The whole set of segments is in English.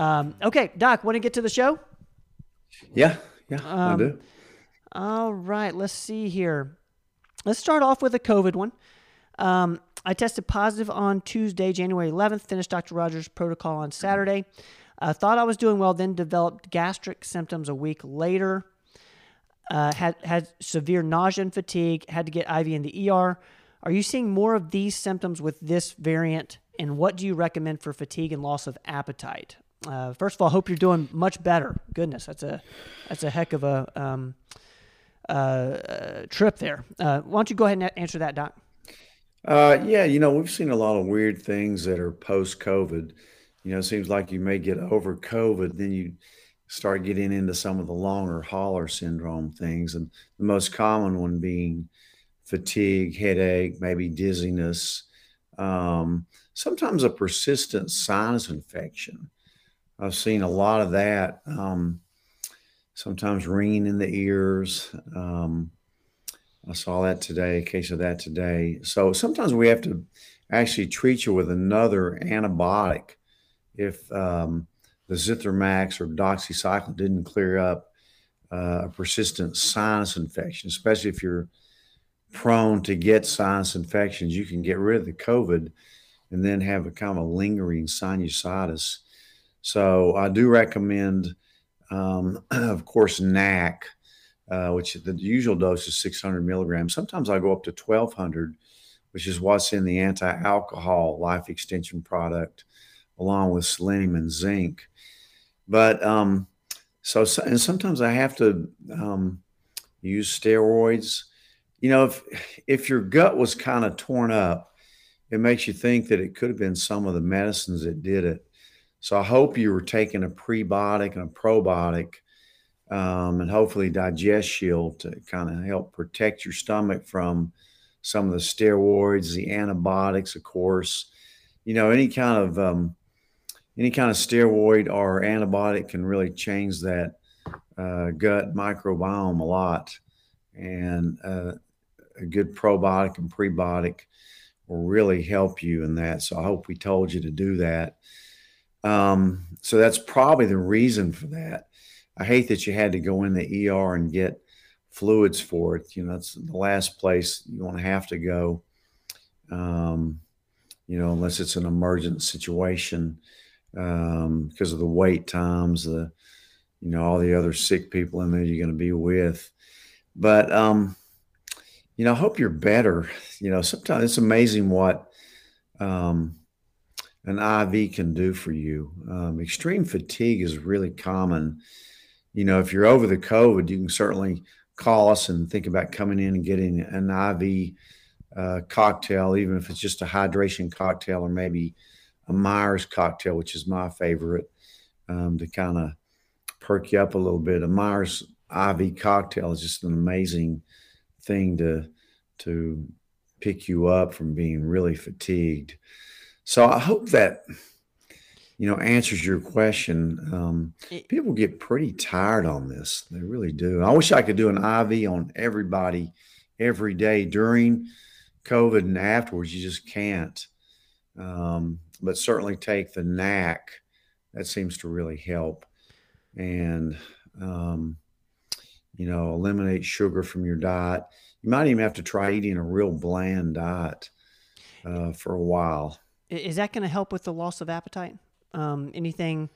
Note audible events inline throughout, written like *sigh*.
Um, okay, Doc, want to get to the show? Yeah, yeah, Um, I do. All right, let's see here. Let's start off with a COVID one. Um, I tested positive on Tuesday, January 11th, finished Dr. Rogers' protocol on Saturday. Uh, thought I was doing well, then developed gastric symptoms a week later. Uh, had had severe nausea and fatigue. Had to get IV in the ER. Are you seeing more of these symptoms with this variant? And what do you recommend for fatigue and loss of appetite? Uh, first of all, hope you're doing much better. Goodness, that's a that's a heck of a um, uh, uh, trip there. Uh, why don't you go ahead and answer that, Doc? Uh, yeah, you know, we've seen a lot of weird things that are post-COVID. You know, it seems like you may get over COVID, then you start getting into some of the longer hauler syndrome things, and the most common one being fatigue, headache, maybe dizziness, um, sometimes a persistent sinus infection. I've seen a lot of that. Um, sometimes ringing in the ears. Um, I saw that today, a case of that today. So sometimes we have to actually treat you with another antibiotic if um, the Zithromax or doxycycline didn't clear up uh, a persistent sinus infection, especially if you're prone to get sinus infections. You can get rid of the COVID and then have a kind of a lingering sinusitis. So I do recommend, um, *clears throat* of course, NAC uh, which the usual dose is 600 milligrams. Sometimes I go up to 1200, which is what's in the anti alcohol life extension product, along with selenium and zinc. But um, so, so, and sometimes I have to um, use steroids. You know, if if your gut was kind of torn up, it makes you think that it could have been some of the medicines that did it. So I hope you were taking a prebiotic and a probiotic um, and hopefully digest shield to kind of help protect your stomach from some of the steroids, the antibiotics, of course. You know, any kind of um, any kind of steroid or antibiotic can really change that uh, gut microbiome a lot, and uh, a good probiotic and prebiotic will really help you in that. So I hope we told you to do that. Um, so that's probably the reason for that. I hate that you had to go in the ER and get fluids for it. You know, that's the last place you want to have to go. Um, you know, unless it's an emergent situation um, because of the wait times, the you know all the other sick people in there you're going to be with. But um, you know, I hope you're better. You know, sometimes it's amazing what um, an IV can do for you. Um, extreme fatigue is really common you know, if you're over the COVID, you can certainly call us and think about coming in and getting an IV uh, cocktail, even if it's just a hydration cocktail or maybe a Myers cocktail, which is my favorite, um, to kind of perk you up a little bit. A Myers IV cocktail is just an amazing thing to to pick you up from being really fatigued. So I hope that you know, answers your question. Um, people get pretty tired on this. They really do. I wish I could do an IV on everybody every day during COVID and afterwards. You just can't. Um, but certainly take the NAC. That seems to really help. And, um, you know, eliminate sugar from your diet. You might even have to try eating a real bland diet uh, for a while. Is that going to help with the loss of appetite? Um, anything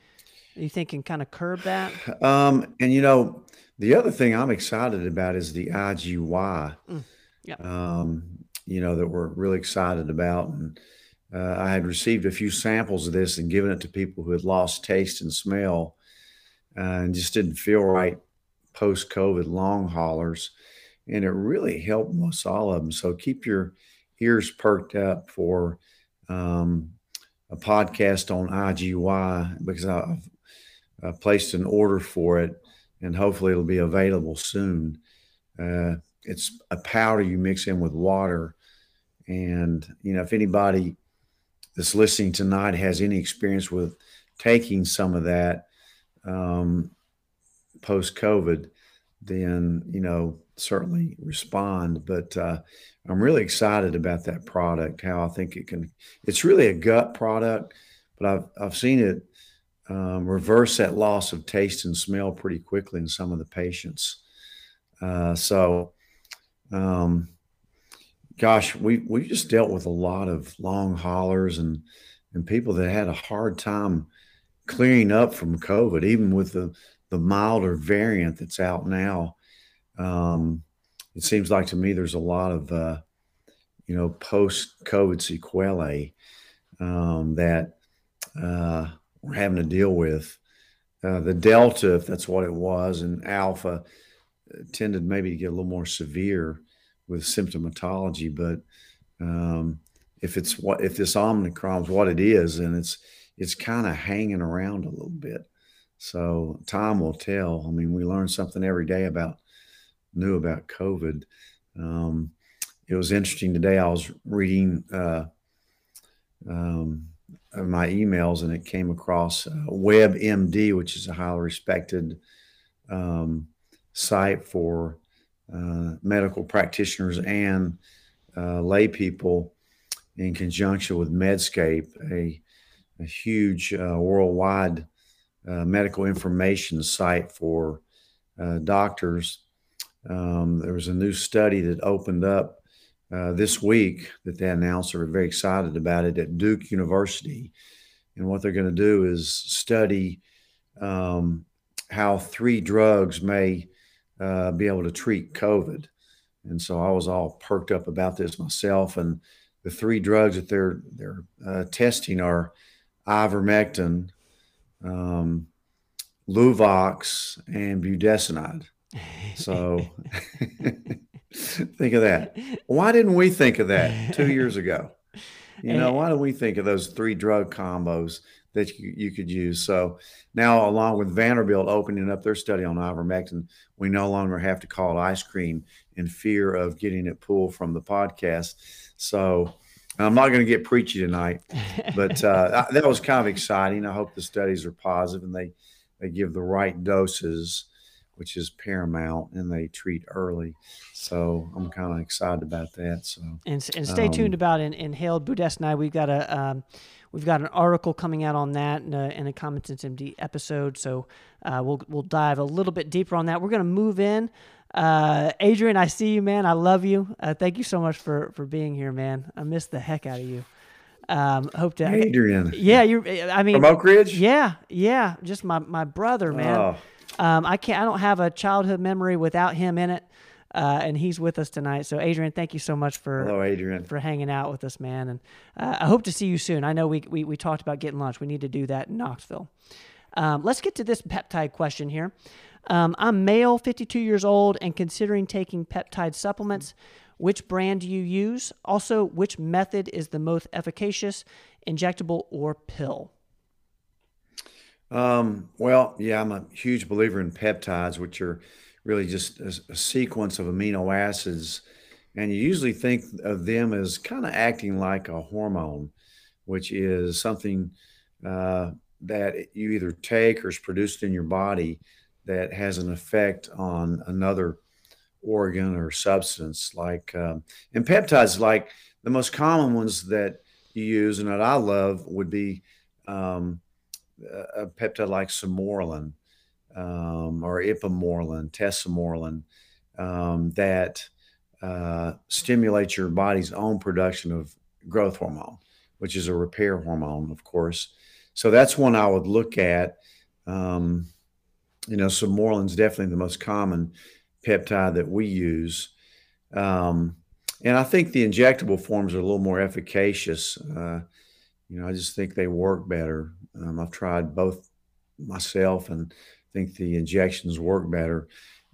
you think can kind of curb that? Um, and you know, the other thing I'm excited about is the IGY. Mm, yeah. Um, you know that we're really excited about, and uh, I had received a few samples of this and given it to people who had lost taste and smell, uh, and just didn't feel right post COVID long haulers, and it really helped most all of them. So keep your ears perked up for um, a podcast on IGY because I've, I've, placed an order for it and hopefully it'll be available soon. Uh, it's a powder you mix in with water. And, you know, if anybody that's listening tonight has any experience with taking some of that um, post COVID, then, you know, certainly respond. But uh, I'm really excited about that product. How I think it can. It's really a gut product, but I've I've seen it um, reverse that loss of taste and smell pretty quickly in some of the patients. Uh, so, um, gosh, we we just dealt with a lot of long haulers and and people that had a hard time clearing up from COVID, even with the the milder variant that's out now. Um, it seems like to me there's a lot of uh, you know post COVID sequelae um, that uh, we're having to deal with. Uh, the Delta, if that's what it was, and Alpha uh, tended maybe to get a little more severe with symptomatology. But um, if it's what if this Omicron is what it is, and it's it's kind of hanging around a little bit. So time will tell. I mean, we learn something every day about new about COVID. Um, it was interesting today. I was reading uh, um, my emails and it came across uh, WebMD, which is a highly respected um, site for uh, medical practitioners and uh, lay people in conjunction with Medscape, a, a huge uh, worldwide medical information site for doctors. Um, there was a new study that opened up uh, this week that they announced. They're very excited about it at Duke University. And what they're going to do is study um, how three drugs may uh, be able to treat COVID. And so I was all perked up about this myself. And the three drugs that they're they're uh, testing are ivermectin, um, Luvox, and budesonide. So *laughs* think of that. Why didn't we think of that two years ago? You know, why don't we think of those three drug combos that you, you could use? So now, along with Vanderbilt opening up their study on ivermectin, we no longer have to call it ice cream in fear of getting it pulled from the podcast. So I'm not going to get preachy tonight, but uh, that was kind of exciting. I hope the studies are positive and they they give the right doses which is paramount, and they treat early. So I'm kind of excited about that. So and, and stay um, tuned about in, inhaled budesonide. We've got a um, we've got an article coming out on that in a, in a Common Sense MD episode. So uh, we'll we'll dive a little bit deeper on that. We're going to move in. Uh, Adrian, I see you, man. I love you. Uh, thank you so much for for being here, man. I missed the heck out of you. Um, hope to Adrian. Yeah, you're. I mean, from Oak Ridge. Yeah, yeah. Just my my brother, man. Oh. Um, I can't. I don't have a childhood memory without him in it. Uh, and he's with us tonight. So, Adrian, thank you so much for hello, Adrian, for hanging out with us, man. And uh, I hope to see you soon. I know we, we we talked about getting lunch. We need to do that in Knoxville. Um, let's get to this peptide question here. Um, I'm male, 52 years old, and considering taking peptide supplements. Which brand do you use? Also, which method is the most efficacious, injectable or pill? Um, well, yeah, I'm a huge believer in peptides, which are really just a, a sequence of amino acids. And you usually think of them as kind of acting like a hormone, which is something uh, that you either take or is produced in your body that has an effect on another organ or substance. Like, um, and peptides, like the most common ones that you use and that I love would be um, a peptide like Sermorelin um, or ipamorelin, tesamorelin, um, that uh, stimulates your body's own production of growth hormone, which is a repair hormone, of course. So that's one I would look at. Um, you know, Sermorelin is definitely the most common peptide that we use. Um, and I think the injectable forms are a little more efficacious. Uh, you know, I just think they work better. Um, I've tried both myself and think the injections work better.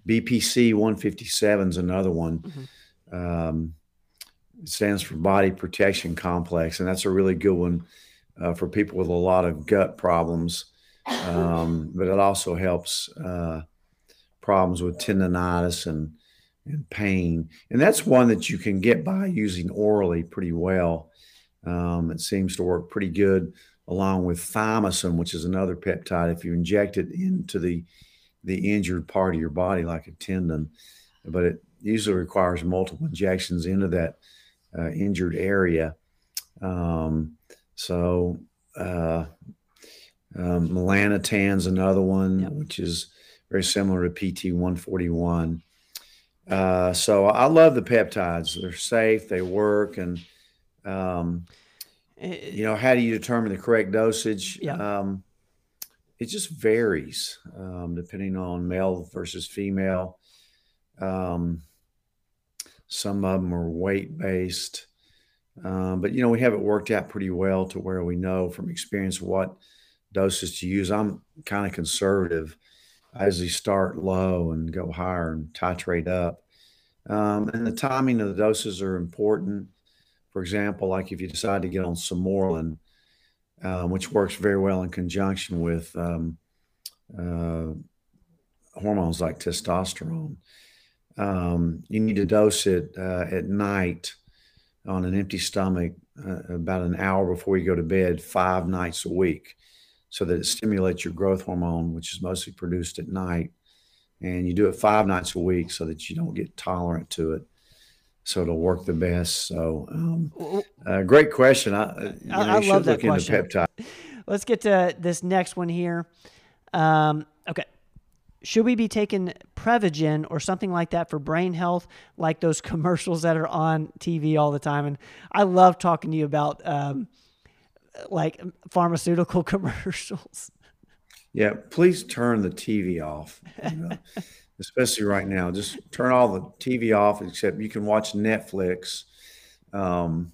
BPC 157 is another one. Mm-hmm. Um, it stands for Body Protection Complex, and that's a really good one uh, for people with a lot of gut problems. Um, but it also helps uh, problems with tendonitis and and pain, and that's one that you can get by using orally pretty well. Um, it seems to work pretty good along with thymosin, which is another peptide. If you inject it into the the injured part of your body, like a tendon, but it usually requires multiple injections into that uh, injured area. Um, so, uh, Um, Melanotan's another one, Yep. which is very similar to PT 141. Uh, so I love the peptides. They're safe, they work, and um, you know how do you determine the correct dosage? Yeah. Um, it just varies um, depending on male versus female. Um, some of them are weight based, um, but you know we have it worked out pretty well to where we know from experience what doses to use. I'm kind of conservative. I usually start low and go higher and titrate up. Um, and the timing of the doses are important. For example, like if you decide to get on Sermorelin, um, which works very well in conjunction with um, uh, hormones like testosterone, um, you need to dose it uh, at night on an empty stomach uh, about an hour before you go to bed, five nights a week, so that it stimulates your growth hormone, which is mostly produced at night. And you do it five nights a week so that you don't get tolerant to it so it'll work the best. So, um, uh, great question. I, you know, I- I love that question. peptide. *laughs* Let's get to this next one here. Um, okay. Should we be taking Prevagen or something like that for brain health, like those *laughs* commercials that are on TV all the time? And I love talking to you about um, like pharmaceutical *laughs* commercials. Yeah, please turn the TV off. you know, especially right now. Just turn all the TV off, except you can watch Netflix, um,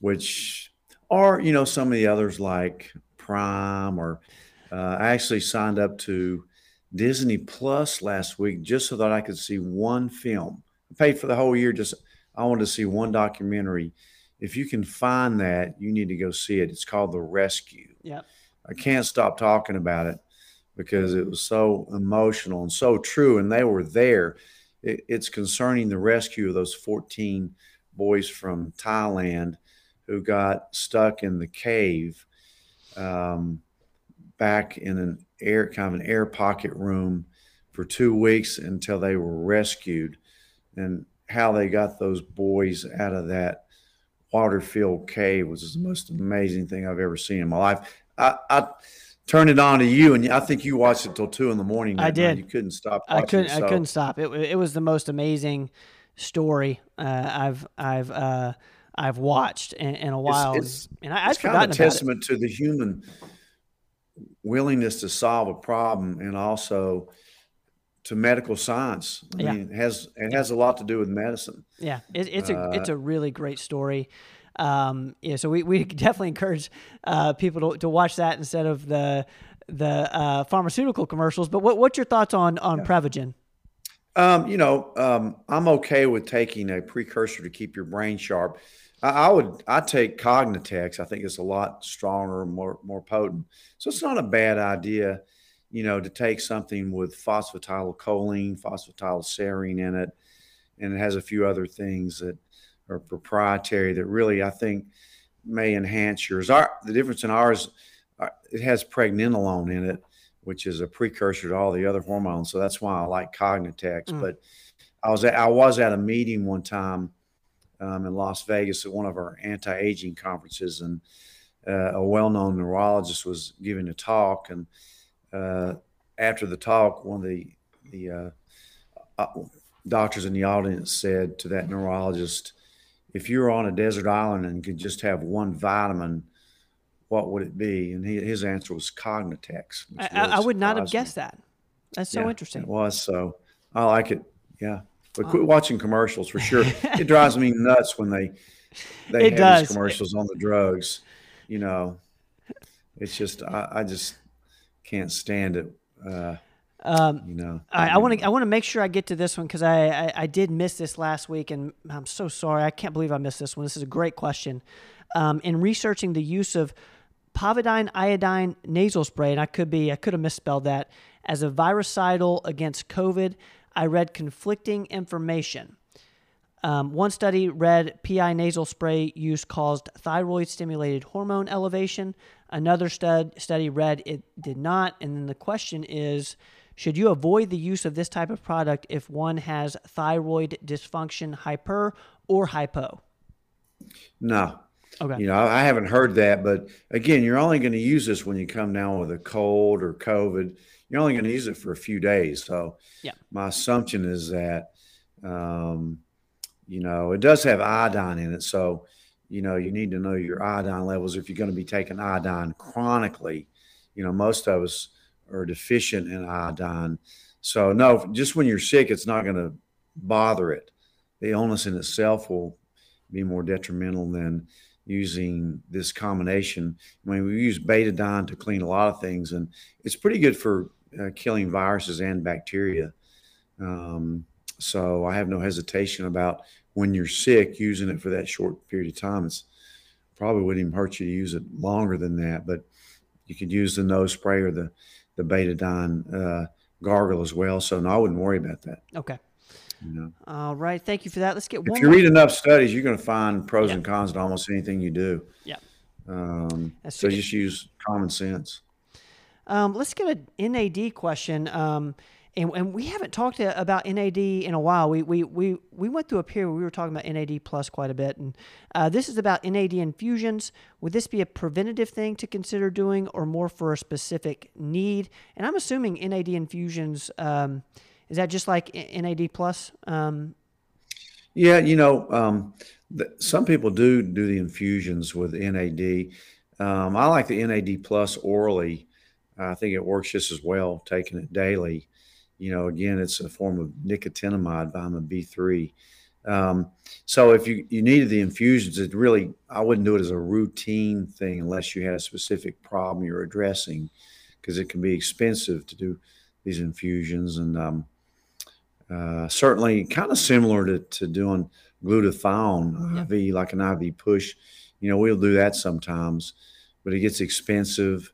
which, or you know, some of the others like Prime. Or uh, I actually signed up to Disney Plus last week just so that I could see one film. I paid for the whole year. Just I wanted to see one documentary. If you can find that, you need to go see it. It's called The Rescue. Yep. I can't stop talking about it because it was so emotional and so true, and they were there. It, it's concerning the rescue of those 14 boys from Thailand who got stuck in the cave um, back in an air kind of an air pocket room for two weeks until they were rescued, and how they got those boys out of that water filled cave was the most amazing thing I've ever seen in my life. I, I turned it on to you, and I think you watched it till two in the morning. I that night. did. You couldn't stop. I couldn't. It, I couldn't stop. It. It was the most amazing story uh, I've I've uh, I've watched in, in a while, it's- and I, I'd It's kind of a testament to the human willingness to solve a problem, and also to medical science. I Yeah. mean, it has it has a lot to do with medicine. Yeah, it, it's a Uh, it's a really great story. Um, yeah, so we, we *laughs* definitely encourage uh, people to, to watch that instead of the the uh, pharmaceutical commercials. But what what's your thoughts on on Prevagen? Um, you know, um, I'm okay with taking a precursor to keep your brain sharp. I, I would, I take Cognitex. I think it's a lot stronger, more more potent. So it's not a bad idea, you know, to take something with phosphatidylcholine, phosphatidylserine in it, and it has a few other things that are proprietary that really I think may enhance yours. Our the difference in ours, uh, it has pregnenolone in it, which is a precursor to all the other hormones. So that's why I like Cognitex. Mm. But I was at, I was at a meeting one time um, in Las Vegas at one of our anti-aging conferences, and uh, a well-known neurologist was giving a talk, and uh, after the talk, one of the the uh, uh, doctors in the audience said to that neurologist, "If you were on a desert island and could just have one vitamin." What would it be? And he, his answer was Cognitex. I, I, I would not have surprised me. guessed that. That's so Yeah, interesting. It was so. I like it. Yeah, but quit watching commercials for sure. *laughs* it drives me nuts when they they It have does. these commercials on the drugs. You know, it's just I, I just can't stand it. Uh, Um, you know, I, I want to I want to make sure I get to this one because I, I I did miss this last week and I'm so sorry I can't believe I missed this one. This is a great question. Um, in researching the use of povidone iodine nasal spray, and I could be I could have misspelled that as a virucidal against COVID, I read conflicting information. Um, one study read PI nasal spray use caused thyroid stimulated hormone elevation. Another stud, study read it did not. And then the question is should you avoid the use of this type of product if one has thyroid dysfunction, hyper or hypo? no. Okay. You know, I, haven't heard that, but again, you're only going to use this when you come down with a cold or COVID. You're only going to use it for a few days. So, Yeah. my assumption is that, um, you know, it does have iodine in it. So, you know, you need to know your iodine levels if you're going to be taking iodine chronically. You know, most of us are deficient in iodine. So, no, just when you're sick, it's not going to bother it. The illness in itself will be more detrimental than using this combination. I mean, we use betadine to clean a lot of things, and it's pretty good for uh, killing viruses and bacteria. Um, so I have no hesitation about when you're sick using it for that short period of time. It's probably wouldn't even hurt you to use it longer than that, but you could use the nose spray or the the betadine uh, gargle as well. So no, I wouldn't worry about that. Okay. You know, All right. Thank you for that. Let's get if one you more. read enough studies, you're going to find pros Yeah. and cons to almost anything you do. Yeah. Um, so just use common sense. Um, let's get an NAD question. Um, and, and we haven't talked about NAD in a while. We, we, we, we went through a period where we were talking about NAD plus quite a bit. And uh, this is about NAD infusions. Would this be a preventative thing to consider doing or more for a specific need? And I'm assuming NAD infusions, um, is that just like NAD plus? Um, Yeah, you know, um, some people do do the infusions with NAD. Um, I like the NAD plus orally. I think it works just as well taking it daily. You know, again, it's a form of nicotinamide, vitamin B3. Um, so if you, you needed the infusions, it really, I wouldn't do it as a routine thing unless you had a specific problem you're addressing because it can be expensive to do these infusions. And, um, uh, certainly kind of similar to, to doing glutathione Yeah. IV, like an IV push. You know, we'll do that sometimes, but it gets expensive,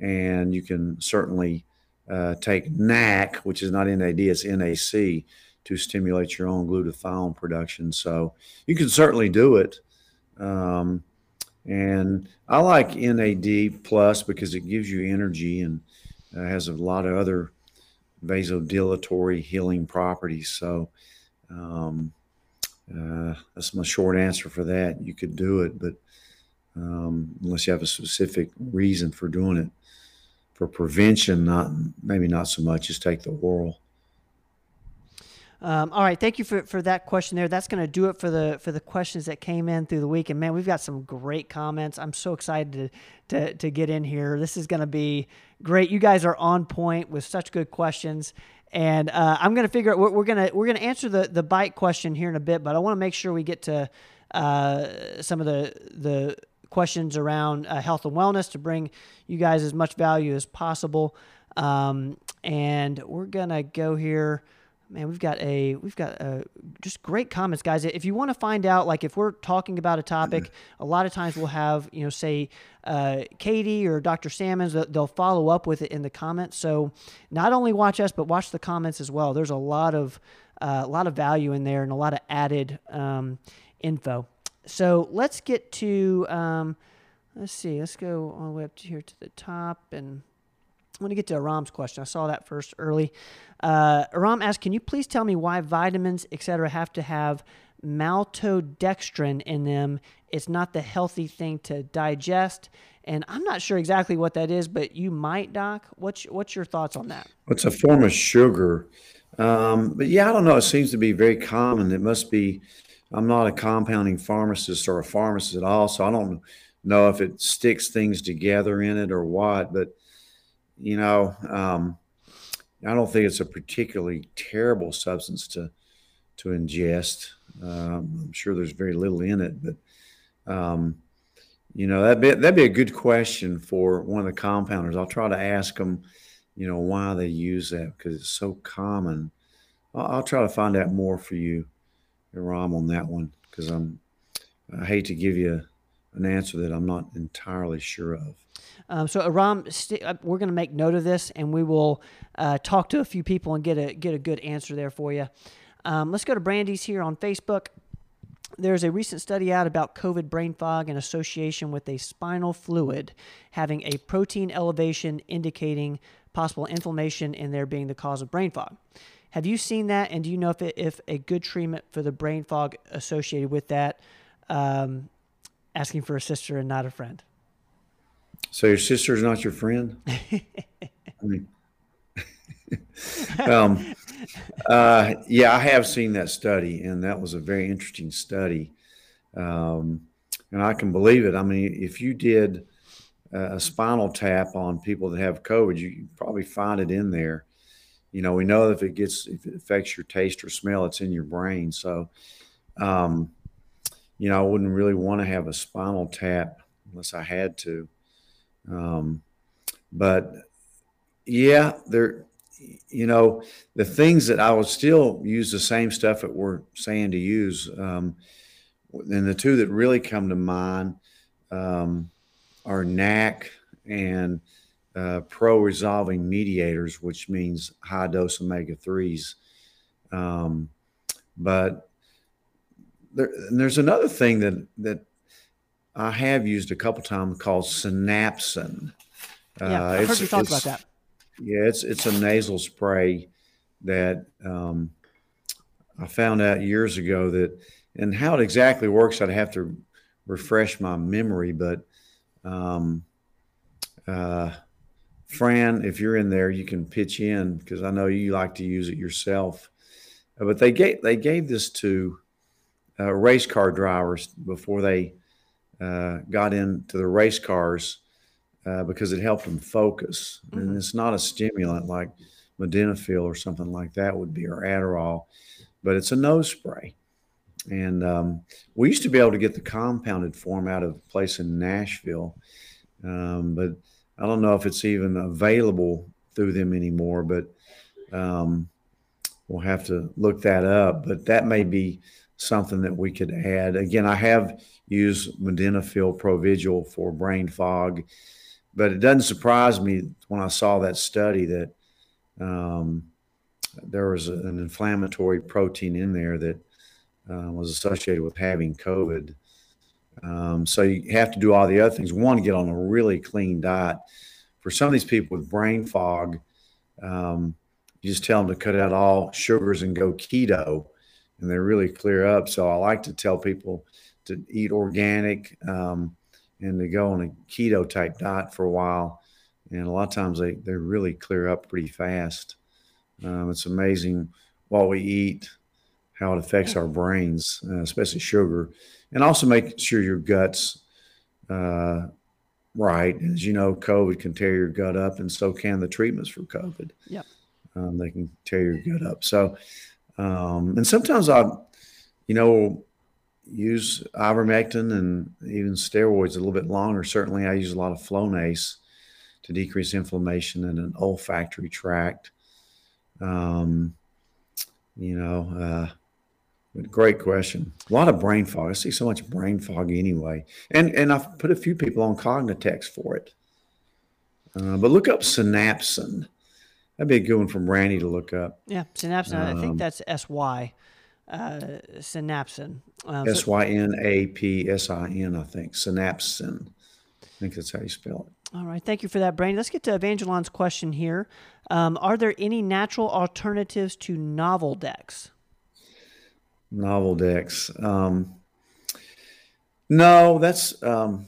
and you can certainly uh, take NAC, which is not NAD, it's NAC, to stimulate your own glutathione production. So you can certainly do it. Um, and I like NAD plus because it gives you energy and uh, has a lot of other vasodilatory healing properties. So um, uh, that's my short answer for that. You could do it, but um, unless you have a specific reason for doing it, for prevention, not maybe not so much. Just take the oral. Um, all right, thank you for, for that question there. That's going to do it for the for the questions that came in through the week. And man, we've got some great comments. I'm so excited to to, to get in here. This is going to be great. You guys are on point with such good questions. And uh, I'm going to figure out we're, we're gonna we're gonna answer the the bite question here in a bit, but I want to make sure we get to uh, some of the the questions around uh, health and wellness to bring you guys as much value as possible. Um, and we're gonna go here. Man we've got a we've got uh just great comments guys. If you want to find out like if we're talking about a topic a lot of times we'll have you know say uh, katie or dr salmons they'll- they'll follow up with it in the comments. So not only watch us but watch the comments as well. There's a lot of uh, a lot of value in there and a lot of added um, info so let's get to um, let's see let's go all the way up to here to the top and I want to get to Aram's question. I saw that first early. Uh, Aram asked, "Can you please tell me why vitamins, etc., have to have maltodextrin in them? It's not the healthy thing to digest." And I'm not sure exactly what that is, but you might, Doc. What's what's your thoughts on that? It's a form of sugar. Um, but yeah, I don't know. It seems to be very common. It must be. I'm not a compounding pharmacist or a pharmacist at all, so I don't know if it sticks things together in it or what. But you know, um, I don't think it's a particularly terrible substance to to ingest. Um, I'm sure there's very little in it, but um, you know that be that'd be a good question for one of the compounders. I'll try to ask them, you know, why they use that because it's so common. I'll, I'll try to find out more for you, Ram, on that one because I'm I hate to give you an answer that I'm not entirely sure of. Um, so Aram, st- uh, we're going to make note of this, and we will uh, talk to a few people and get a get a good answer there for you. Um, let's go to Brandy's here on Facebook. There's a recent study out about COVID brain fog in association with a spinal fluid having a protein elevation indicating possible inflammation in there being the cause of brain fog. Have you seen that? And do you know if, it, if a good treatment for the brain fog associated with that um, asking for a sister and not a friend. So your sister is not your friend? *laughs* I mean, *laughs* um, uh, yeah, I have seen that study, and that was a very interesting study. Um, and I can believe it. I mean, if you did a spinal tap on people that have COVID, you probably find it in there. You know, we know if it gets if it affects your taste or smell, it's in your brain. So, um, you know, I wouldn't really want to have a spinal tap unless I had to. Um, but yeah, there, you know, the things that I would still use the same stuff that we're saying to use. Um, and the two that really come to mind um, are NAC and uh, pro resolving mediators, which means high dose omega 3s. Um, but there, there's another thing that, that I have used a couple times called synapsin. Yeah, uh, I've heard you talk about that. Yeah, it's it's a nasal spray that um, I found out years ago that, and how it exactly works, I'd have to refresh my memory. But um, uh, Fran, if you're in there, you can pitch in because I know you like to use it yourself. Uh, but they gave they gave this to uh, race car drivers before they uh, got into the race cars uh, because it helped them focus. Mm-hmm. And it's not a stimulant like Modafinil or something like that would be, or Adderall, but it's a nose spray. And um, we used to be able to get the compounded form out of a place in Nashville, um, but I don't know if it's even available through them anymore. But um, we'll have to look that up. But that may be something that we could add. Again, I have used Modafinil Provigil for brain fog, but it doesn't surprise me when I saw that study that um, there was an inflammatory protein in there that uh, was associated with having COVID. Um, so you have to do all the other things. One, get on a really clean diet. For some of these people with brain fog, um, you just tell them to cut out all sugars and go keto and they really clear up. So I like to tell people to eat organic um, and to go on a keto type diet for a while. And a lot of times they, they really clear up pretty fast. Um, it's amazing what we eat, how it affects our brains, uh, especially sugar, and also make sure your guts uh, right. As you know, COVID can tear your gut up, and so can the treatments for COVID. Yep. Um, they can tear your gut up. So um, and sometimes I, you know, use ivermectin and even steroids a little bit longer. Certainly, I use a lot of Flonase to decrease inflammation in an olfactory tract. Um, you know, uh, great question. A lot of brain fog. I see so much brain fog anyway, and and I've put a few people on Cognitex for it. Uh, but look up synapsin. That'd be a good one from Randy to look up. Yeah, synapsin. Um, I think um, that's S Y. Uh, synapsin. Um, S Y N A P S I N. I think synapsin. I think that's how you spell it. All right. Thank you for that, Brandon. Let's get to Evangeline's question here. Um, are there any natural alternatives to Nolvadex? Nolvadex. Um, no, that's um,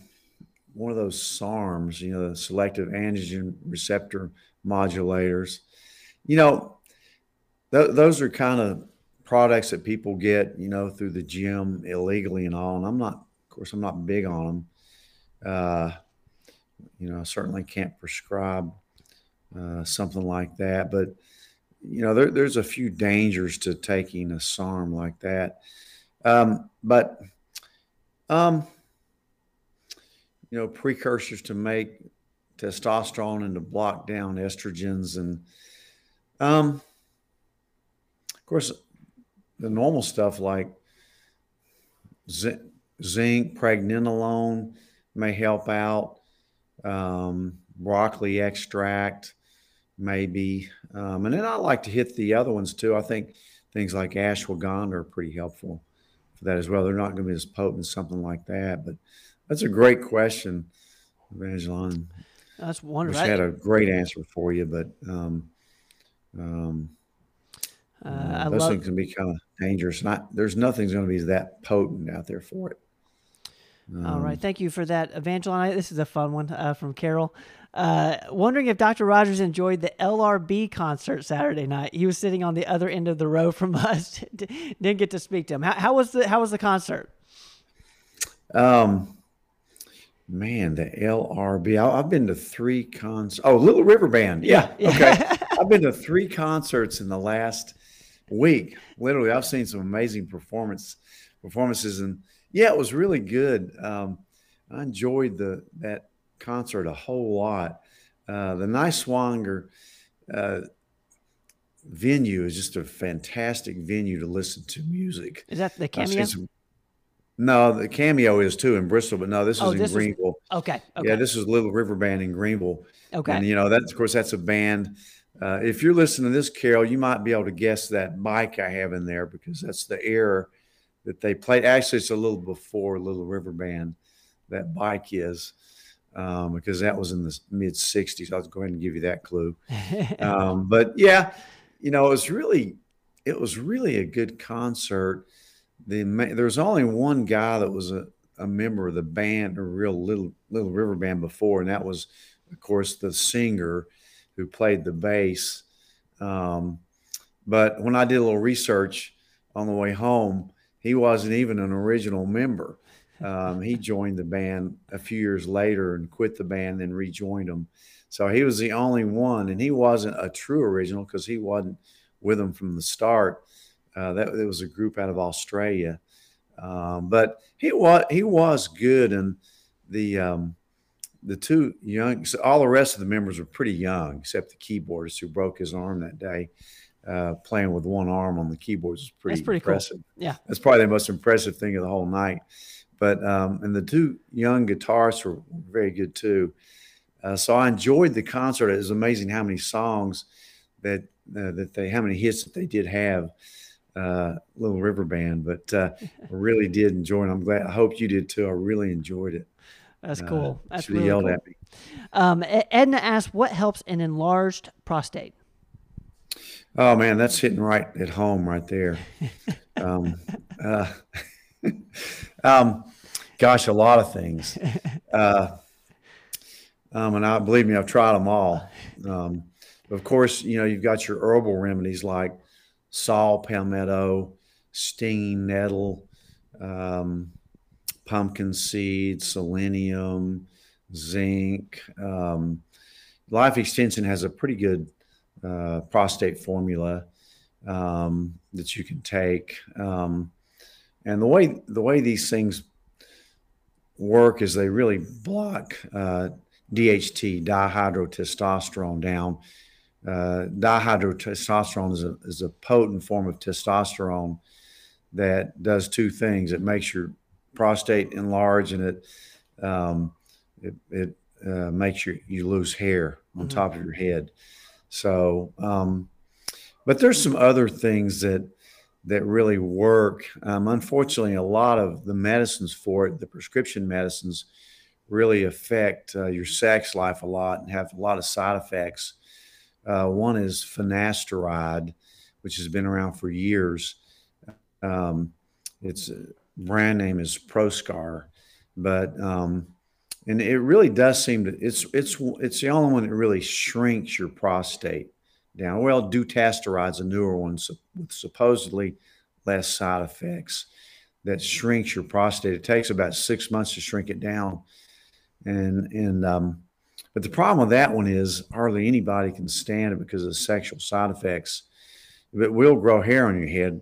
one of those SARMs, you know, the selective androgen receptor modulators. You know, th- those are kind of products that people get, you know, through the gym illegally and all. And I'm not, of course, I'm not big on them. Uh, you know, I certainly can't prescribe uh, something like that. But, you know, there, there's a few dangers to taking a SARM like that. Um, but, um, you know, precursors to make testosterone and to block down estrogens and um, of course the normal stuff like zinc, pregnenolone may help out um, broccoli extract maybe um, and then i like to hit the other ones too i think things like ashwagandha are pretty helpful for that as well they're not going to be as potent as something like that but that's a great question evangeline that's wonderful. I had a great answer for you, but um, um, uh, uh, those love, things can be kind of dangerous. Not there's nothing's going to be that potent out there for it. All right. Thank you for that, Evangeline. This is a fun one uh, from Carol. Uh, wondering if Dr. Rogers enjoyed the LRB concert Saturday night. He was sitting on the other end of the row from *laughs* us. Didn't get to speak to him. How, how, was the How was the concert? Um, man, the LRB. I, have been to three concerts. Oh, Little River Band. Yeah. yeah. Okay. *laughs* I've been to three concerts in the last week. Literally, I've seen some amazing performance performances, and yeah, it was really good. Um, I enjoyed the that concert a whole lot. Uh, the Niswonger uh, venue is just a fantastic venue to listen to music. Is that the cameo? Some, no, the cameo is too in Bristol, but no, this is oh, in this Greeneville. Is, okay, okay, Yeah, this is Little River Band in Greeneville. Okay. And you know that of course that's a band. Uh, if you're listening to this, Carol, you might be able to guess that bike I have in there because that's the era that they played. Actually, it's a little before Little River Band. That bike is um, because that was in the mid '60s. I'll go ahead and give you that clue. *laughs* Um, but yeah, you know, it was really, it was really a good concert. The there was only one guy that was a, a member of the band, a real little Little River Band before, and that was, of course, the singer who played the bass. Um, but when I did a little research on the way home, he wasn't even an original member. Um, he joined the band a few years later and quit the band, then rejoined them. So he was the only one, and he wasn't a true original because he wasn't with them from the start. Uh, that it was a group out of Australia, um, but he was he was good, and the um, the two young, so all the rest of the members were pretty young, except the keyboardist who broke his arm that day. Uh, playing with one arm on the keyboards is pretty, pretty impressive. Cool. Yeah, that's probably the most impressive thing of the whole night. But um, and the two young guitarists were very good too. Uh, so I enjoyed the concert. It was amazing how many songs that uh, that they, how many hits that they did have. Uh, Little River Band, but uh, I really did enjoy it. I'm glad. I hope you did too. I really enjoyed it. That's uh, cool. That's really yelled cool. at me. Um, Edna asked, "What helps an enlarged prostate?" Oh man, that's hitting right at home right there. um, *laughs* uh, *laughs* um, gosh, a lot of things. *laughs* Uh, um, and I believe me, I've tried them all. Um, of course, you know you've got your herbal remedies like saw palmetto, stinging nettle, um, pumpkin seed, selenium, zinc. Um, Life Extension has a pretty good uh, prostate formula um, that you can take. Um, and the way the way these things work is they really block uh, DHT, dihydrotestosterone, down. Uh, dihydrotestosterone is a, is a potent form of testosterone that does two things. It makes your prostate enlarge and it um, it, it uh, makes you you lose hair on mm-hmm. top of your head. So, um, but there's some other things that that really work. Um, unfortunately, a lot of the medicines for it, the prescription medicines, really affect uh, your sex life a lot and have a lot of side effects. Uh, one is finasteride, which has been around for years. Um, its brand name is Proscar, but um, and it really does seem to it's it's it's the only one that really shrinks your prostate down. Well, dutasteride's a newer one with supposedly less side effects that shrinks your prostate. It takes about six months to shrink it down, and and um, but the problem with that one is hardly anybody can stand it because of the sexual side effects. It will grow hair on your head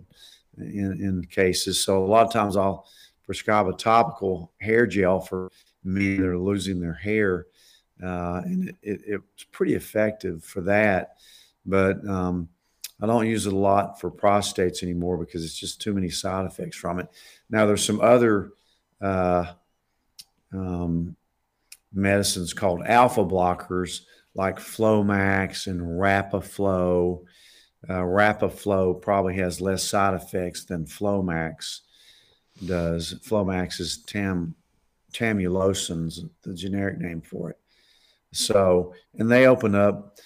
in, in cases. So a lot of times I'll prescribe a topical hair gel for men that are losing their hair, uh, and it, it, it's pretty effective for that. But um, I don't use it a lot for prostates anymore because it's just too many side effects from it. Now there's some other uh, um, medicines called alpha blockers like Flomax and Rapaflo. Uh, Rapaflo probably has less side effects than Flomax does. Flomax is tam tamsulosin's the generic name for it. So, and they open up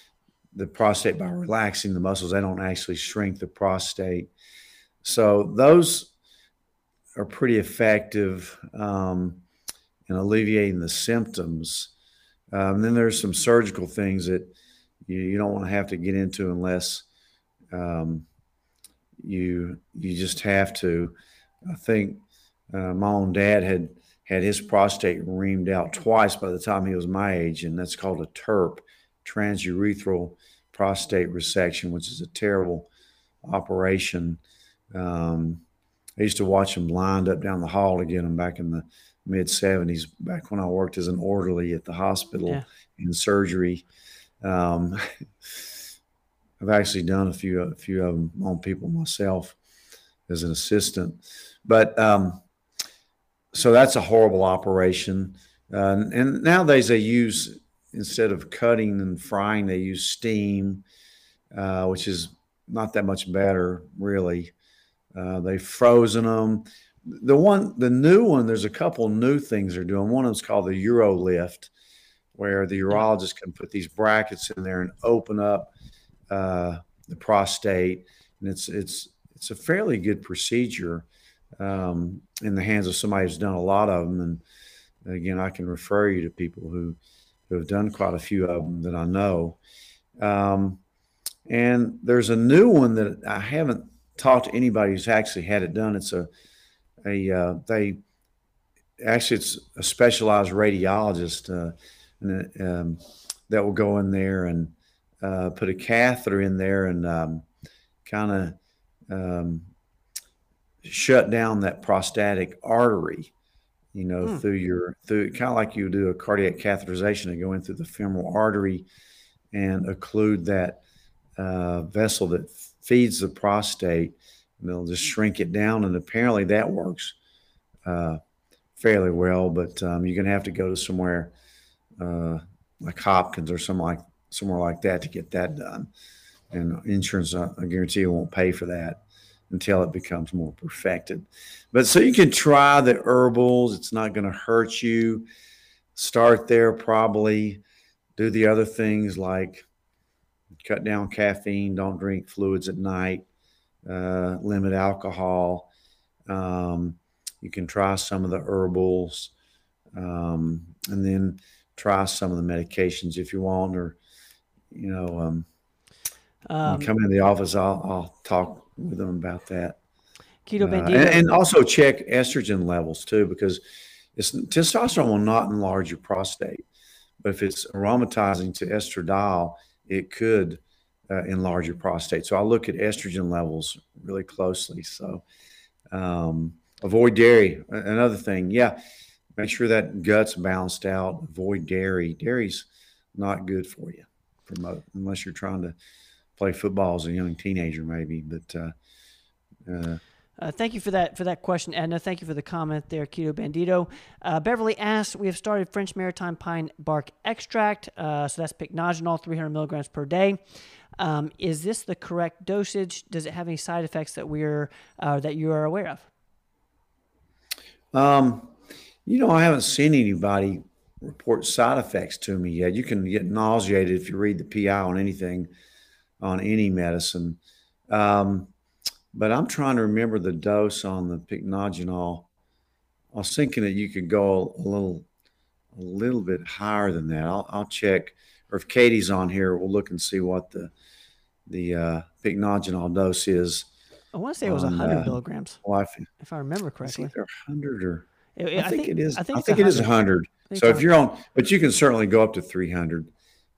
the prostate by relaxing the muscles. They don't actually shrink the prostate. So those are pretty effective. Um, and alleviating the symptoms. Um, then there's some surgical things that you, you don't want to have to get into unless um, you you just have to. I think uh, my own dad had had his prostate reamed out twice by the time he was my age, and that's called a TURP, transurethral prostate resection, which is a terrible operation. Um, I used to watch them lined up down the hall to get them back in the mid 70s, back when I worked as an orderly at the hospital yeah. in surgery. Um, *laughs* I've actually done a few a few of them on people myself as an assistant, but um, so that's a horrible operation. Uh, and nowadays they use instead of cutting and frying, they use steam, uh, which is not that much better, really. Uh, they've frozen them. The one, the new one, there's a couple new things they're doing. One of them's called the UroLift, where the urologist can put these brackets in there and open up uh, the prostate, and it's it's it's a fairly good procedure um, in the hands of somebody who's done a lot of them. And again, I can refer you to people who who have done quite a few of them that I know. Um, and there's a new one that I haven't talked to anybody who's actually had it done. It's a a uh, they actually it's a specialized radiologist uh, and, um, that will go in there and uh, put a catheter in there and um, kind of um, shut down that prostatic artery you know hmm. through your through kind of like you do a cardiac catheterization and go in through the femoral artery and occlude that uh, vessel that feeds the prostate and they'll just shrink it down and apparently that works uh, fairly well but um, you're going to have to go to somewhere uh, like hopkins or some like somewhere like that to get that done. And insurance, uh, I guarantee you, won't pay for that until it becomes more perfected. But so you can try the herbals. It's not going to hurt you. Start there, probably. Do the other things like cut down caffeine, don't drink fluids at night, uh, limit alcohol. Um, you can try some of the herbals um, and then try some of the medications if you want, or you know, um, um, come in the office, I'll, I'll talk with them about that. Keto uh, and, and, also check estrogen levels too, because it's testosterone will not enlarge your prostate, but if it's aromatizing to estradiol, it could uh, enlarge your prostate. So I look at estrogen levels really closely. So um, avoid dairy. Another thing, yeah, make sure that gut's balanced out. Avoid dairy. Dairy's not good for you promote unless you're trying to play football as a young teenager, maybe. But uh, uh, uh, thank you for that for that question, Edna. Thank you for the comment there, Keto Bandito. Uh, Beverly asks, we have started French Maritime Pine Bark Extract, uh, so that's pycnogenol, 300 milligrams per day. Um, is this the correct dosage? Does it have any side effects that we're uh, that you are aware of? Um, you know, I haven't seen anybody report side effects to me yet. You can get nauseated if you read the PI on anything, on any medicine. Um, but I'm trying to remember the dose on the pycnogenol. I was thinking that you could go a little, a little bit higher than that. I'll, I'll check, or if Katie's on here, we'll look and see what the the uh, pycnogenol dose is. I want to say it was on, 100 uh, milligrams. If I remember correctly. I think 100 or I, I think, think, it is. I think, I think it is 100. So if you're on, but you can certainly go up to 300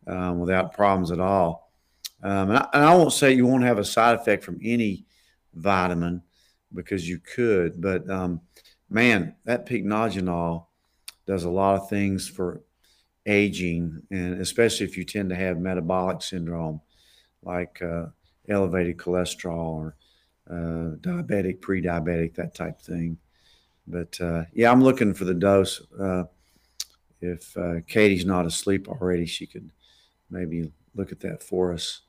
um, without problems at all. Um, and, I, and, I, won't say you won't have a side effect from any vitamin because you could, but um, man, that pycnogenol does a lot of things for aging, and especially if you tend to have metabolic syndrome like uh, elevated cholesterol or uh, diabetic, pre-diabetic, that type thing. But uh, yeah, I'm looking for the dose. Uh, if uh, Katie's not asleep already, she could maybe look at that for us.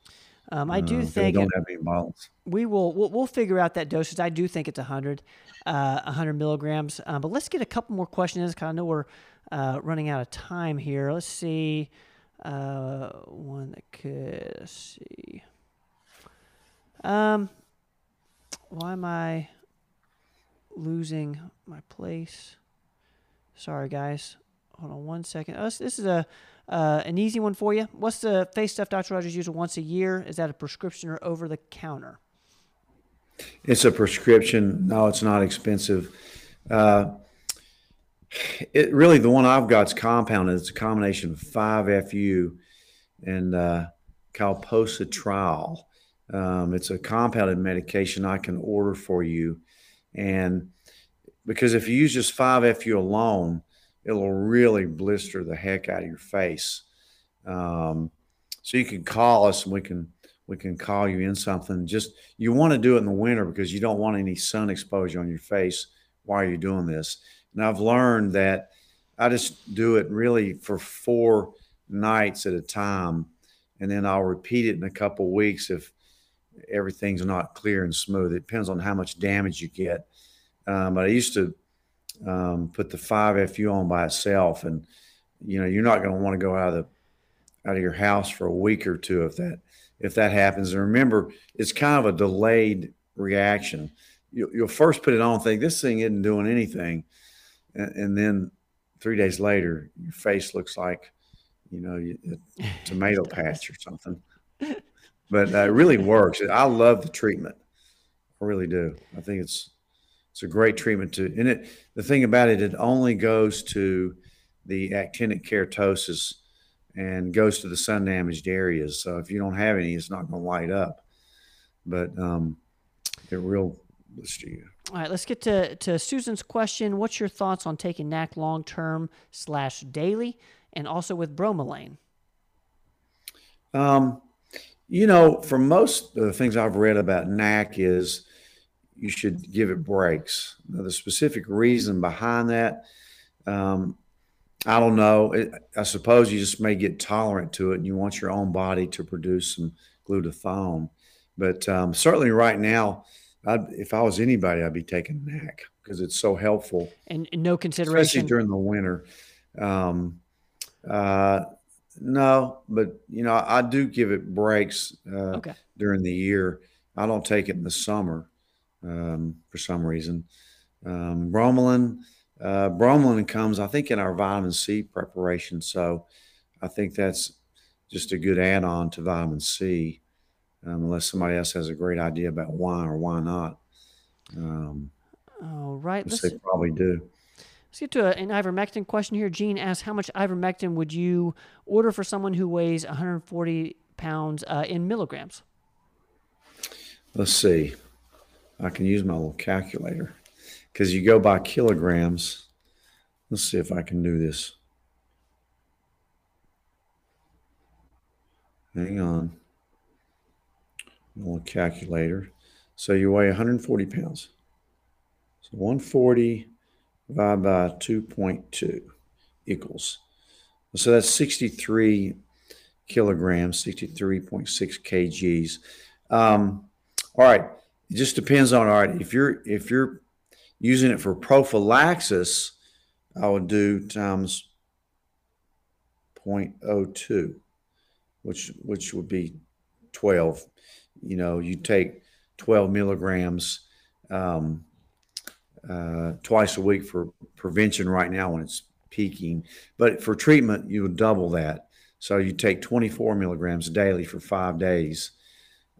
Um, I do uh, think don't have any bottles. We will we'll, we'll, figure out that dosage. I do think it's 100, uh, 100 milligrams. Um, but let's get a couple more questions because I know we're uh, running out of time here. Let's see uh, one that could let's see. Um, why am I losing my place? Sorry, guys. Hold on one second. Oh, this is a uh, an easy one for you. What's the face stuff Dr. Rogers uses once a year? Is that a prescription or over the counter? It's a prescription. No, it's not expensive. Uh, it really the one I've got is compounded. It's a combination of 5FU and uh, calcipotriol. Um, it's a compounded medication I can order for you, and because if you use just 5FU alone, it'll really blister the heck out of your face. Um, so you can call us and we can we can call you in something. Just you want to do it in the winter because you don't want any sun exposure on your face while you're doing this. And I've learned that I just do it really for four nights at a time, and then I'll repeat it in a couple weeks if everything's not clear and smooth. It depends on how much damage you get. Um, but I used to um, put the five FU on by itself, and you know you're not going to want to go out of the out of your house for a week or two if that if that happens. And remember, it's kind of a delayed reaction. You, will first put it on, think this thing isn't doing anything, and, and, then three days later, your face looks like you know a *laughs* tomato patch or something. But uh, it really works. I love the treatment. I really do. I think it's it's a great treatment to, and it, the thing about it, it only goes to the actinic keratosis and goes to the sun damaged areas. So if you don't have any, it's not going to light up, but um, it real blister you. All right, let's get to, to Susan's question. What's your thoughts on taking NAC long term slash daily and also with bromelain? Um, you know, for most of the things I've read about NAC is you should give it breaks. Now, the specific reason behind that, um, I don't know. It, I suppose you just may get tolerant to it and you want your own body to produce some glutathione. But um, certainly right now, I'd, if I was anybody, I'd be taking NAC because it's so helpful. And, and, no consideration. Especially during the winter. Um, uh, no, but you know, I do give it breaks uh, okay. during the year. I don't take it in the summer um, for some reason. Um, bromelain, uh, bromelain comes, I think, in our vitamin C preparation. So I think that's just a good add on to vitamin C, um, unless somebody else has a great idea about why or why not. Um, All right. They probably do. Let's get to a, an ivermectin question here. Gene asks, how much ivermectin would you order for someone who weighs 140 pounds uh, in milligrams? Let's see. I can use my little calculator because you go by kilograms. Let's see if I can do this. Hang on. Little calculator. So you weigh 140 pounds. So 140 divided by 2.2 equals. So that's 63 kilograms, 63.6 kgs. Um, all right. It just depends on all right. If you're if you're using it for prophylaxis, I would do times 0.02, which which would be 12. You know, you take 12 milligrams um, uh, twice a week for prevention right now when it's peaking, but for treatment you would double that. So you take 24 milligrams daily for five days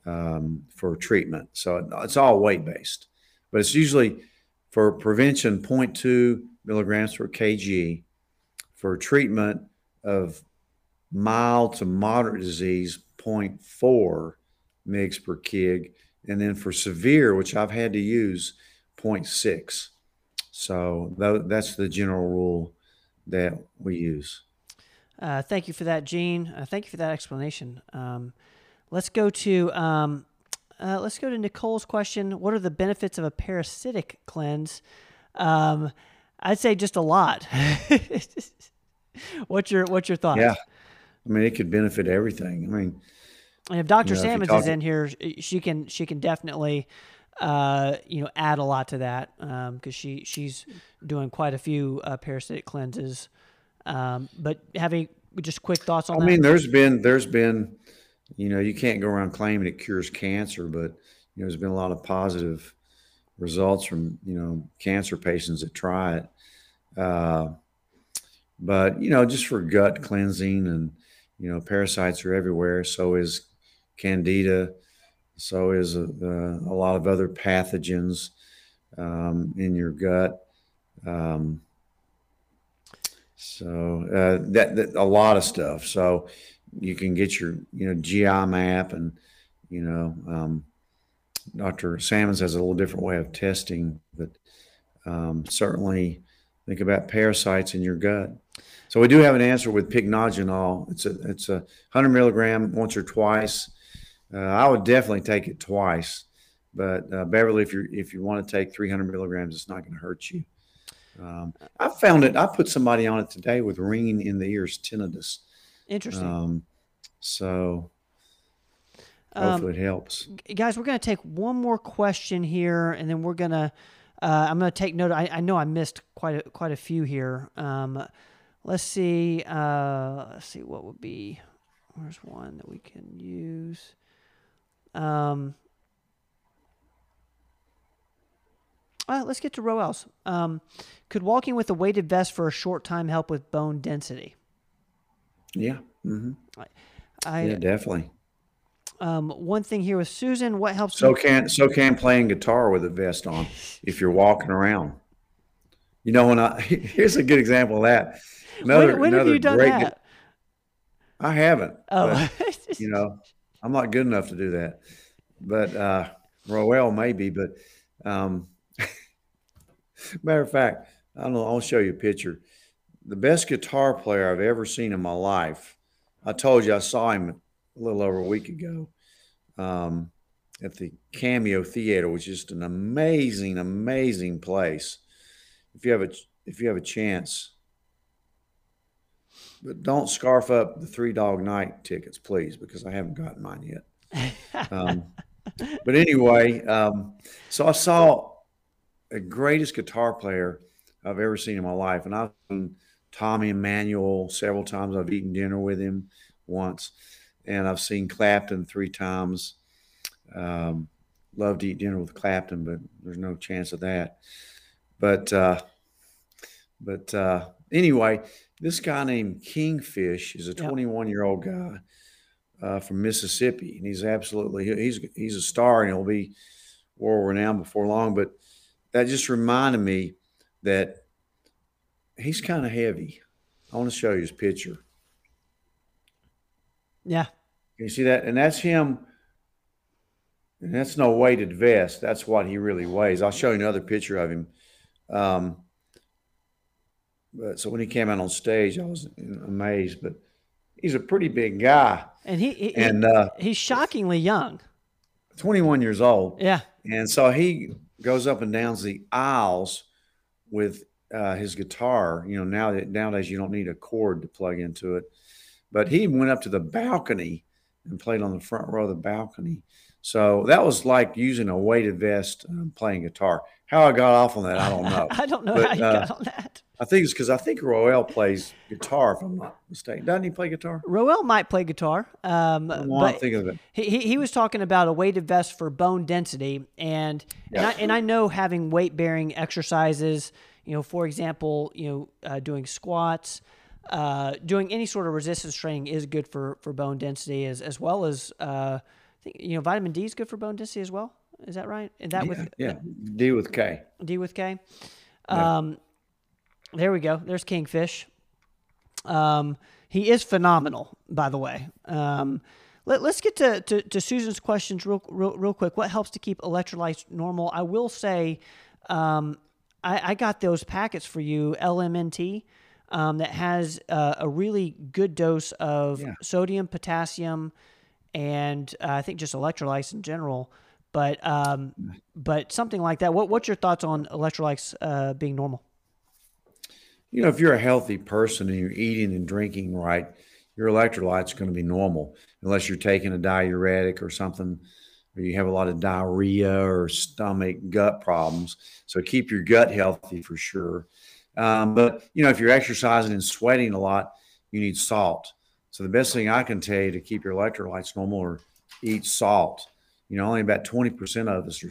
um, for treatment. So it's all weight based, but it's usually for prevention 0.2 milligrams per kg, for treatment of mild to moderate disease 0.4 mgs per kg, and then for severe, which I've had to use 0.6. So that's the general rule that we use. Uh, thank you for that, Gene. Uh, thank you for that explanation. Um, Let's go to um, uh, let's go to Nicole's question. What are the benefits of a parasitic cleanse? Um, I'd say just a lot. *laughs* what's your what's your thoughts? Yeah, I mean it could benefit everything. I mean, and if Doctor you know, Sammons is in here, she can she can definitely uh, you know add a lot to that because um, she she's doing quite a few uh, parasitic cleanses. Um, but having just quick thoughts on I that. mean, there's been there's been you know, you can't go around claiming it cures cancer, but you know, there's been a lot of positive results from you know cancer patients that try it. Uh, but you know, just for gut cleansing and you know, parasites are everywhere. So is candida. So is a, a lot of other pathogens um, in your gut. Um, so uh, that, that a lot of stuff. So you can get your you know GI map and you know um, Dr. Salmons has a little different way of testing, but um, certainly think about parasites in your gut. So we do have an answer with pycnogenol. It's a it's a hundred milligram once or twice. Uh, I would definitely take it twice, but uh, Beverly, if you if you want to take 300 milligrams, it's not going to hurt you. Um, I found it. I put somebody on it today with ringing in the ears, tinnitus. Interesting. Um, so hopefully um, it helps. Guys, we're going to take one more question here, and then we're going to. Uh, I'm going to take note. I, I, know I missed quite a, quite a few here. Um, let's see. Uh, let's see what would be. Where's one that we can use? Um, let's get to Roel's. Um, could walking with a weighted vest for a short time help with bone density? Yeah. Mm-hmm. I, I, yeah, definitely. Um, one thing here with Susan, what helps? So can so can playing guitar with a vest on if you're walking around. You know, when I *laughs* here's a good example of that. Another, when, when another have you done great, that? I haven't. Oh, but, *laughs* you know, I'm not good enough to do that. But uh, Roel maybe. But um, *laughs* matter of fact, I don't know. I'll show you a picture. The best guitar player I've ever seen in my life. I told you I saw him a little over a week ago um, at the Cameo Theater, which is just an amazing, amazing place. If you have a if you have a chance, but don't scarf up the three dog night tickets, please, because I haven't gotten mine yet. Um, *laughs* but anyway, um, so I saw the greatest guitar player I've ever seen in my life, and I've seen Tommy Emmanuel several times. I've eaten dinner with him once and I've seen Clapton three times. Um, love to eat dinner with Clapton, but there's no chance of that. But uh, but uh, anyway, this guy named Kingfish is a 21 year old guy uh, from Mississippi, and he's absolutely he's he's a star, and he'll be world renowned before long. But that just reminded me that he's kind of heavy. I want to show you his picture. Yeah, you see that? And that's him. And that's no weighted vest. That's what he really weighs. I'll show you another picture of him. Um, but so when he came out on stage, I was amazed. But he's a pretty big guy, and he, he and uh, he's shockingly young. Twenty-one years old. Yeah, and so he goes up and down the aisles with uh, his guitar. You know, now that nowadays you don't need a cord to plug into it, but he went up to the balcony and played on the front row of the balcony. So that was like using a weighted vest um, playing guitar. How I got off on that, I don't know. *laughs* I don't know but, how you uh, got on that. I think it's because I think Roel plays guitar, if I'm not mistaken. Doesn't he play guitar? Roel might play guitar. Um, well, but think of it. He, he was talking about a weighted vest for bone density, and yeah. and, I, and I know having weight bearing exercises. You know, for example, you know, uh, doing squats, uh, doing any sort of resistance training is good for, for bone density as, as well as uh, I think you know vitamin D is good for bone density as well. Is that right? Is that yeah, with yeah D with K. D with K. Um, There we go. There's Kingfish. Um, he is phenomenal, by the way. Um, let, us get to, to, to, Susan's questions real, real, real quick. What helps to keep electrolytes normal? I will say, um, I, I, got those packets for you, LMNT um, that has uh, a really good dose of yeah. sodium, potassium, and uh, I think just electrolytes in general. But um, but something like that. What what's your thoughts on electrolytes uh, being normal? You know, if you're a healthy person and you're eating and drinking right, your electrolytes are going to be normal, unless you're taking a diuretic or something, or you have a lot of diarrhea or stomach gut problems. So keep your gut healthy for sure. Um, but you know, if you're exercising and sweating a lot, you need salt. So the best thing I can tell you to keep your electrolytes normal or eat salt. You know, only about 20% of us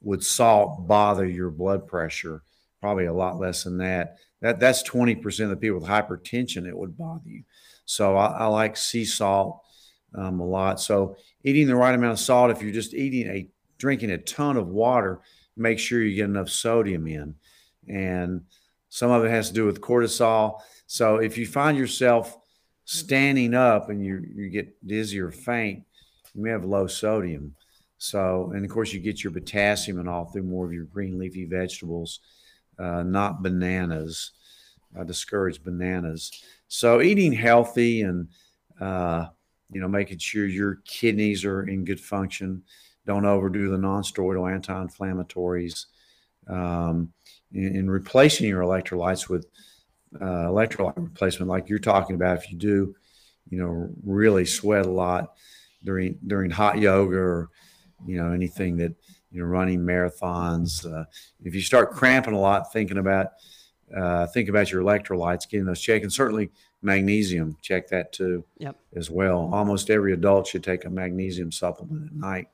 would salt bother your blood pressure. probably a lot less than that. That that's twenty percent of the people with hypertension it would bother you. So I, I like sea salt um, a lot. So eating the right amount of salt. If you're just eating a drinking a ton of water, make sure you get enough sodium in, and some of it has to do with cortisol. So if you find yourself standing up and you you get dizzy or faint, you may have low sodium. So, and of course, you get your potassium and all through more of your green leafy vegetables, uh, not bananas. I discourage bananas. So, eating healthy and uh, you know making sure your kidneys are in good function. Don't overdo the non-steroidal anti-inflammatories. Um, and, and replacing your electrolytes with uh, electrolyte replacement, like you're talking about, if you do, you know, really sweat a lot during during hot yoga or you know anything that you know running marathons. Uh, if you start cramping a lot, thinking about uh, think about your electrolytes, getting those checked, and certainly magnesium, check that too, Yep. as well. Almost every adult should take a magnesium supplement at night.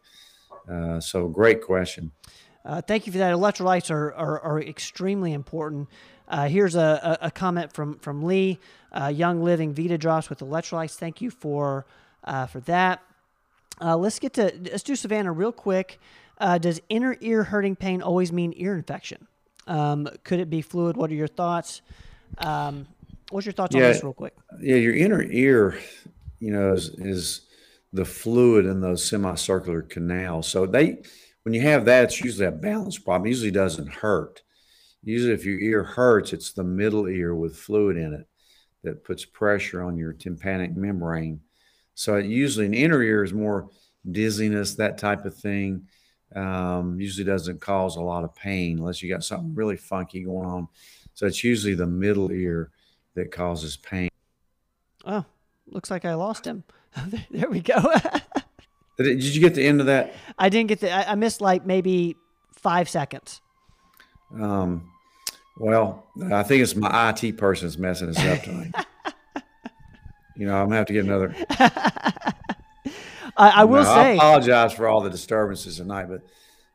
Uh, so great question. Uh, thank you for that. Electrolytes are, are, are extremely important. Uh, here's a, a, comment from from Lee. Uh, Young Living Vita drops with electrolytes. Thank you for uh, for that. Uh, let's get to let's do Savannah real quick. Uh, does inner ear hurting pain always mean ear infection? Um, could it be fluid? What are your thoughts? Um, what's your thoughts on this, real quick? Yeah, your inner ear, you know, is, is the fluid in those semicircular canals. So they, when you have that, it's usually a balance problem. It usually doesn't hurt. Usually, if your ear hurts, it's the middle ear with fluid in it that puts pressure on your tympanic membrane. So it usually an inner ear is more dizziness, that type of thing. Um, usually doesn't cause a lot of pain unless you got something really funky going on. So it's usually the middle ear that causes pain. Oh, looks like I lost him. *laughs* there we go. *laughs* Did, you get the end of that? I didn't get the. I, missed like maybe five seconds. Um, well, I think it's my IT person's messing us up tonight. *laughs* you know, I'm gonna have to get another. I, I will No, I say. apologize for all the disturbances tonight, but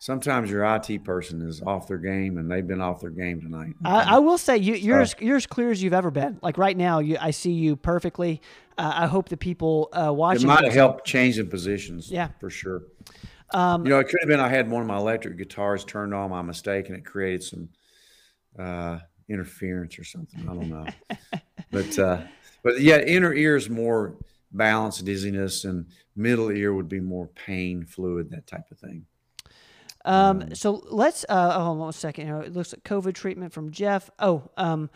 sometimes your IT person is off their game, and they've been off their game tonight. I, I will say you, you're So- as, you're as clear as you've ever been. Like right now, you I see you perfectly. Uh, I hope the people uh, it might have helped changing positions. Yeah. for sure. Um, You know, it could have been I had one of my electric guitars turned on by mistake, and it created some uh, interference or something. I don't know, *laughs* but uh, but yeah, inner ear is more balance, dizziness, and middle ear would be more pain, fluid, that type of thing. Um, so let's uh, hold on one second here. It looks like COVID treatment from Jeff. Oh, um,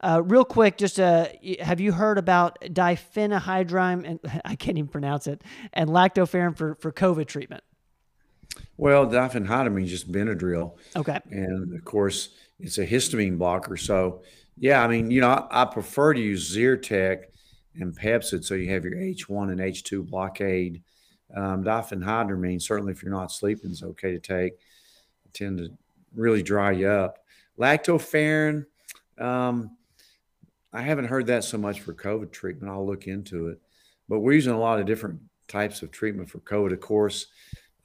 uh, real quick, just uh, have you heard about diphenhydramine? And *laughs* I can't even pronounce it. And lactoferrin for for COVID treatment. Well, diphenhydramine is just Benadryl, Okay. and of course, it's a histamine blocker. So, yeah, I mean, you know, I, I prefer to use Zyrtec and Pepcid, so you have your H1 and H2 blockade. Um, diphenhydramine, certainly if you're not sleeping, is okay to take. tend to really dry you up. Lactoferrin, um, I haven't heard that so much for COVID treatment. I'll look into it, but we're using a lot of different types of treatment for COVID. Of course,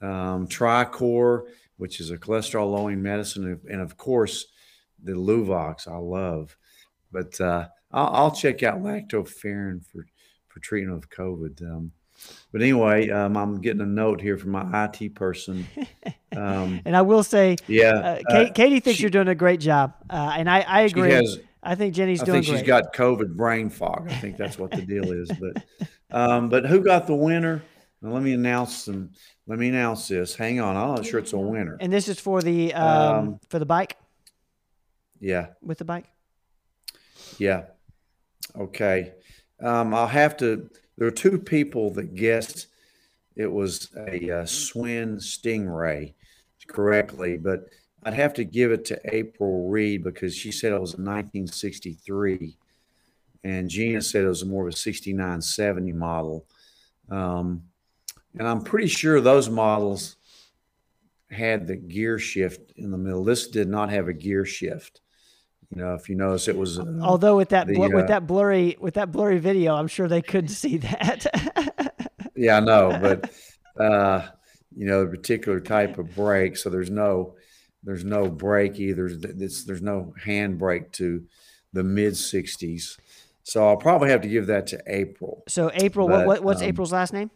um, Tricor, which is a cholesterol lowering medicine, and- of course, the Luvox I love. But uh, I'll, I'll check out lactoferrin for for treatment of COVID. Um, but anyway, um, I'm getting a note here from my IT person. *laughs* Um, And I will say, yeah, uh, uh, Kate, Katie thinks she- you're doing a great job, uh, and I, I agree. has- I think Jenny's I doing I think she's great. got COVID brain fog. I think that's what the deal is. But um, but who got the winner? Now, let me announce some. Let me announce this. Hang on, I'm not sure it's a winner. and this is for the um, Um, for the bike Yeah, with the bike. yeah. Okay. Um, I'll have to. There are two people that guessed it was a uh, Schwinn Stingray correctly, but I'd have to give it to April Reed because she said it was a 1963, and Gina said it was more of a 69, 70 model. Um, and I'm pretty sure those models had the gear shift in the middle. This did not have a gear shift. You know, if you notice, it was. Uh, Although with that the, bl- with uh, that blurry with that blurry video, I'm sure they couldn't see that. *laughs* Yeah, I know, but uh, you know, the particular type of brake, so there's no there's no break either. It's, there's no hand break to the mid 60s. So I'll probably have to give that to April. So April, But, what, what what's um, April's last name?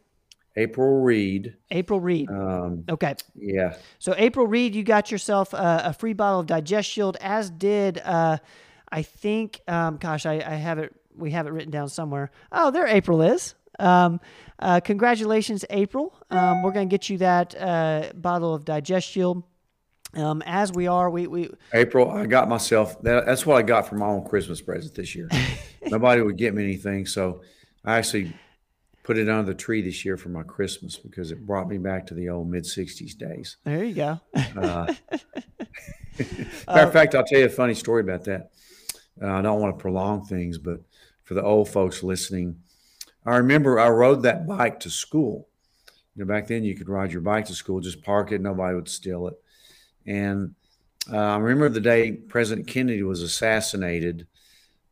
April Reed. April Reed. Um, Okay. yeah. So April Reed, you got yourself a, a free bottle of Digest Shield, as did uh, I think. Um, gosh, I, I have it. We have it written down somewhere. Oh, there April is. Um, uh, congratulations, April. Um, we're gonna get you that uh, bottle of Digest Shield. Um, as we are, we we April, I got myself that, that's what I got for my own Christmas present this year. *laughs* Nobody would get me anything, so I actually put it under the tree this year for my Christmas because it brought me back to the old mid '60s days. there you go. Uh, *laughs* matter of fact, I'll tell you a funny story about that. Uh, I don't want to prolong things, but for the old folks listening, I remember I rode that bike to school. You know, back then you could ride your bike to school, just park it, nobody would steal it. And uh, I remember the day President Kennedy was assassinated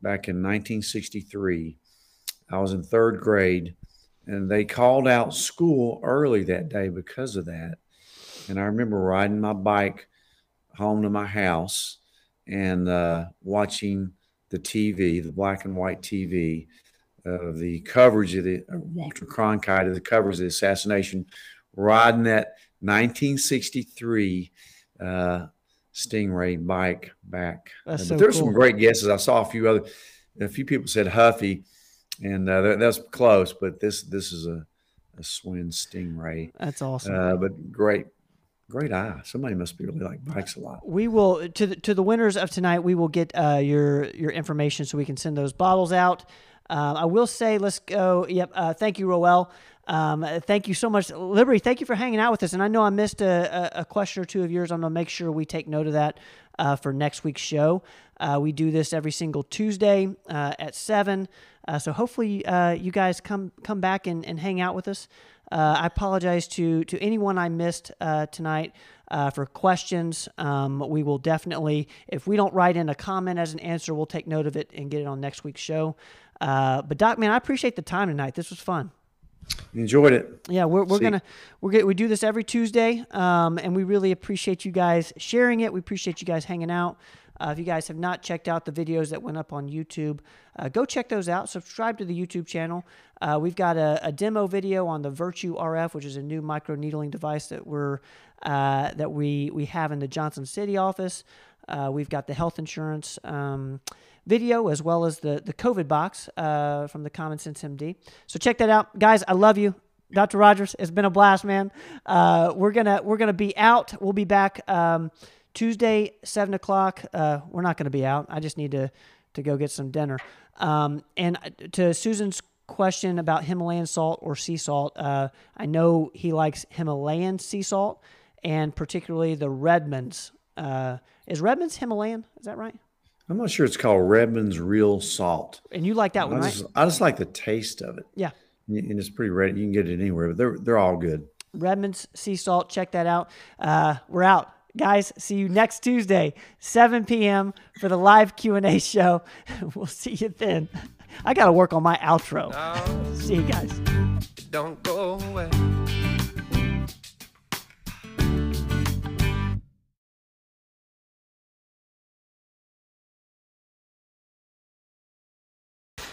back in 1963. I was in third grade, and they called out school early that day because of that. And I remember riding my bike home to my house and uh, watching the TV, the black and white TV, of the coverage of the uh, Walter Cronkite of the coverage of the assassination, riding that 1963 uh, Stingray bike back. That's Uh, so there were some great guesses. I saw a few other, a few people said Huffy, and uh, that, that's close. But this this is a, a Schwinn Stingray. That's awesome. Uh, but great, great eye. Somebody must be really like bikes a lot. we will to the, to the winners of tonight. We will get uh, your your information so we can send those bottles out. Um, I will say, let's go. Yep. Uh, thank you, Roel. Um, thank you so much, Liberty. Thank you for hanging out with us. And I know I missed a, a, a question or two of yours. I'm gonna make sure we take note of that uh, for next week's show. Uh, we do this every single Tuesday uh, at seven. Uh, so hopefully uh, you guys come come back and, and hang out with us. Uh, I apologize to to anyone I missed uh, tonight uh, for questions. Um, we will definitely, if we don't write in a comment as an answer, we'll take note of it and get it on next week's show. Uh, but Doc, man, I appreciate the time tonight. This was fun. Enjoyed it. Yeah, we're, we're See- gonna we're gonna, we do this every Tuesday, um, and we really appreciate you guys sharing it. We appreciate you guys hanging out. Uh, if you guys have not checked out the videos that went up on YouTube, uh, go check those out. Subscribe to the YouTube channel. Uh, we've got a, a demo video on the Virtue RF, which is a new micro needling device that we're uh, that we we have in the Johnson City office. Uh, we've got the health insurance um, video as well as the the COVID box uh, from the Common Sense MD. So check that out, guys. I love you. Dr. Rogers, it's been a blast, man. We're gonna we're gonna be out. We'll be back um, Tuesday, seven o'clock. Uh, we're not gonna be out. I just need to to go get some dinner. Um, and to Susan's question about Himalayan salt or sea salt, uh, I know he likes Himalayan sea salt, and particularly the Redmonds. Uh, is Redmonds Himalayan? Is that right? I'm not sure it's called Redmond's Real Salt. And you like that I one, right? I just like the taste of it. Yeah. And it's pretty ready. You can get it anywhere, but they're they're all good. Redmond's Sea Salt. Check that out. Uh, we're out, guys. See you next Tuesday, 7 p.m. for the live Q and A show. *laughs* we'll see you then. I got to work on my outro. Oh, See you guys. don't go away.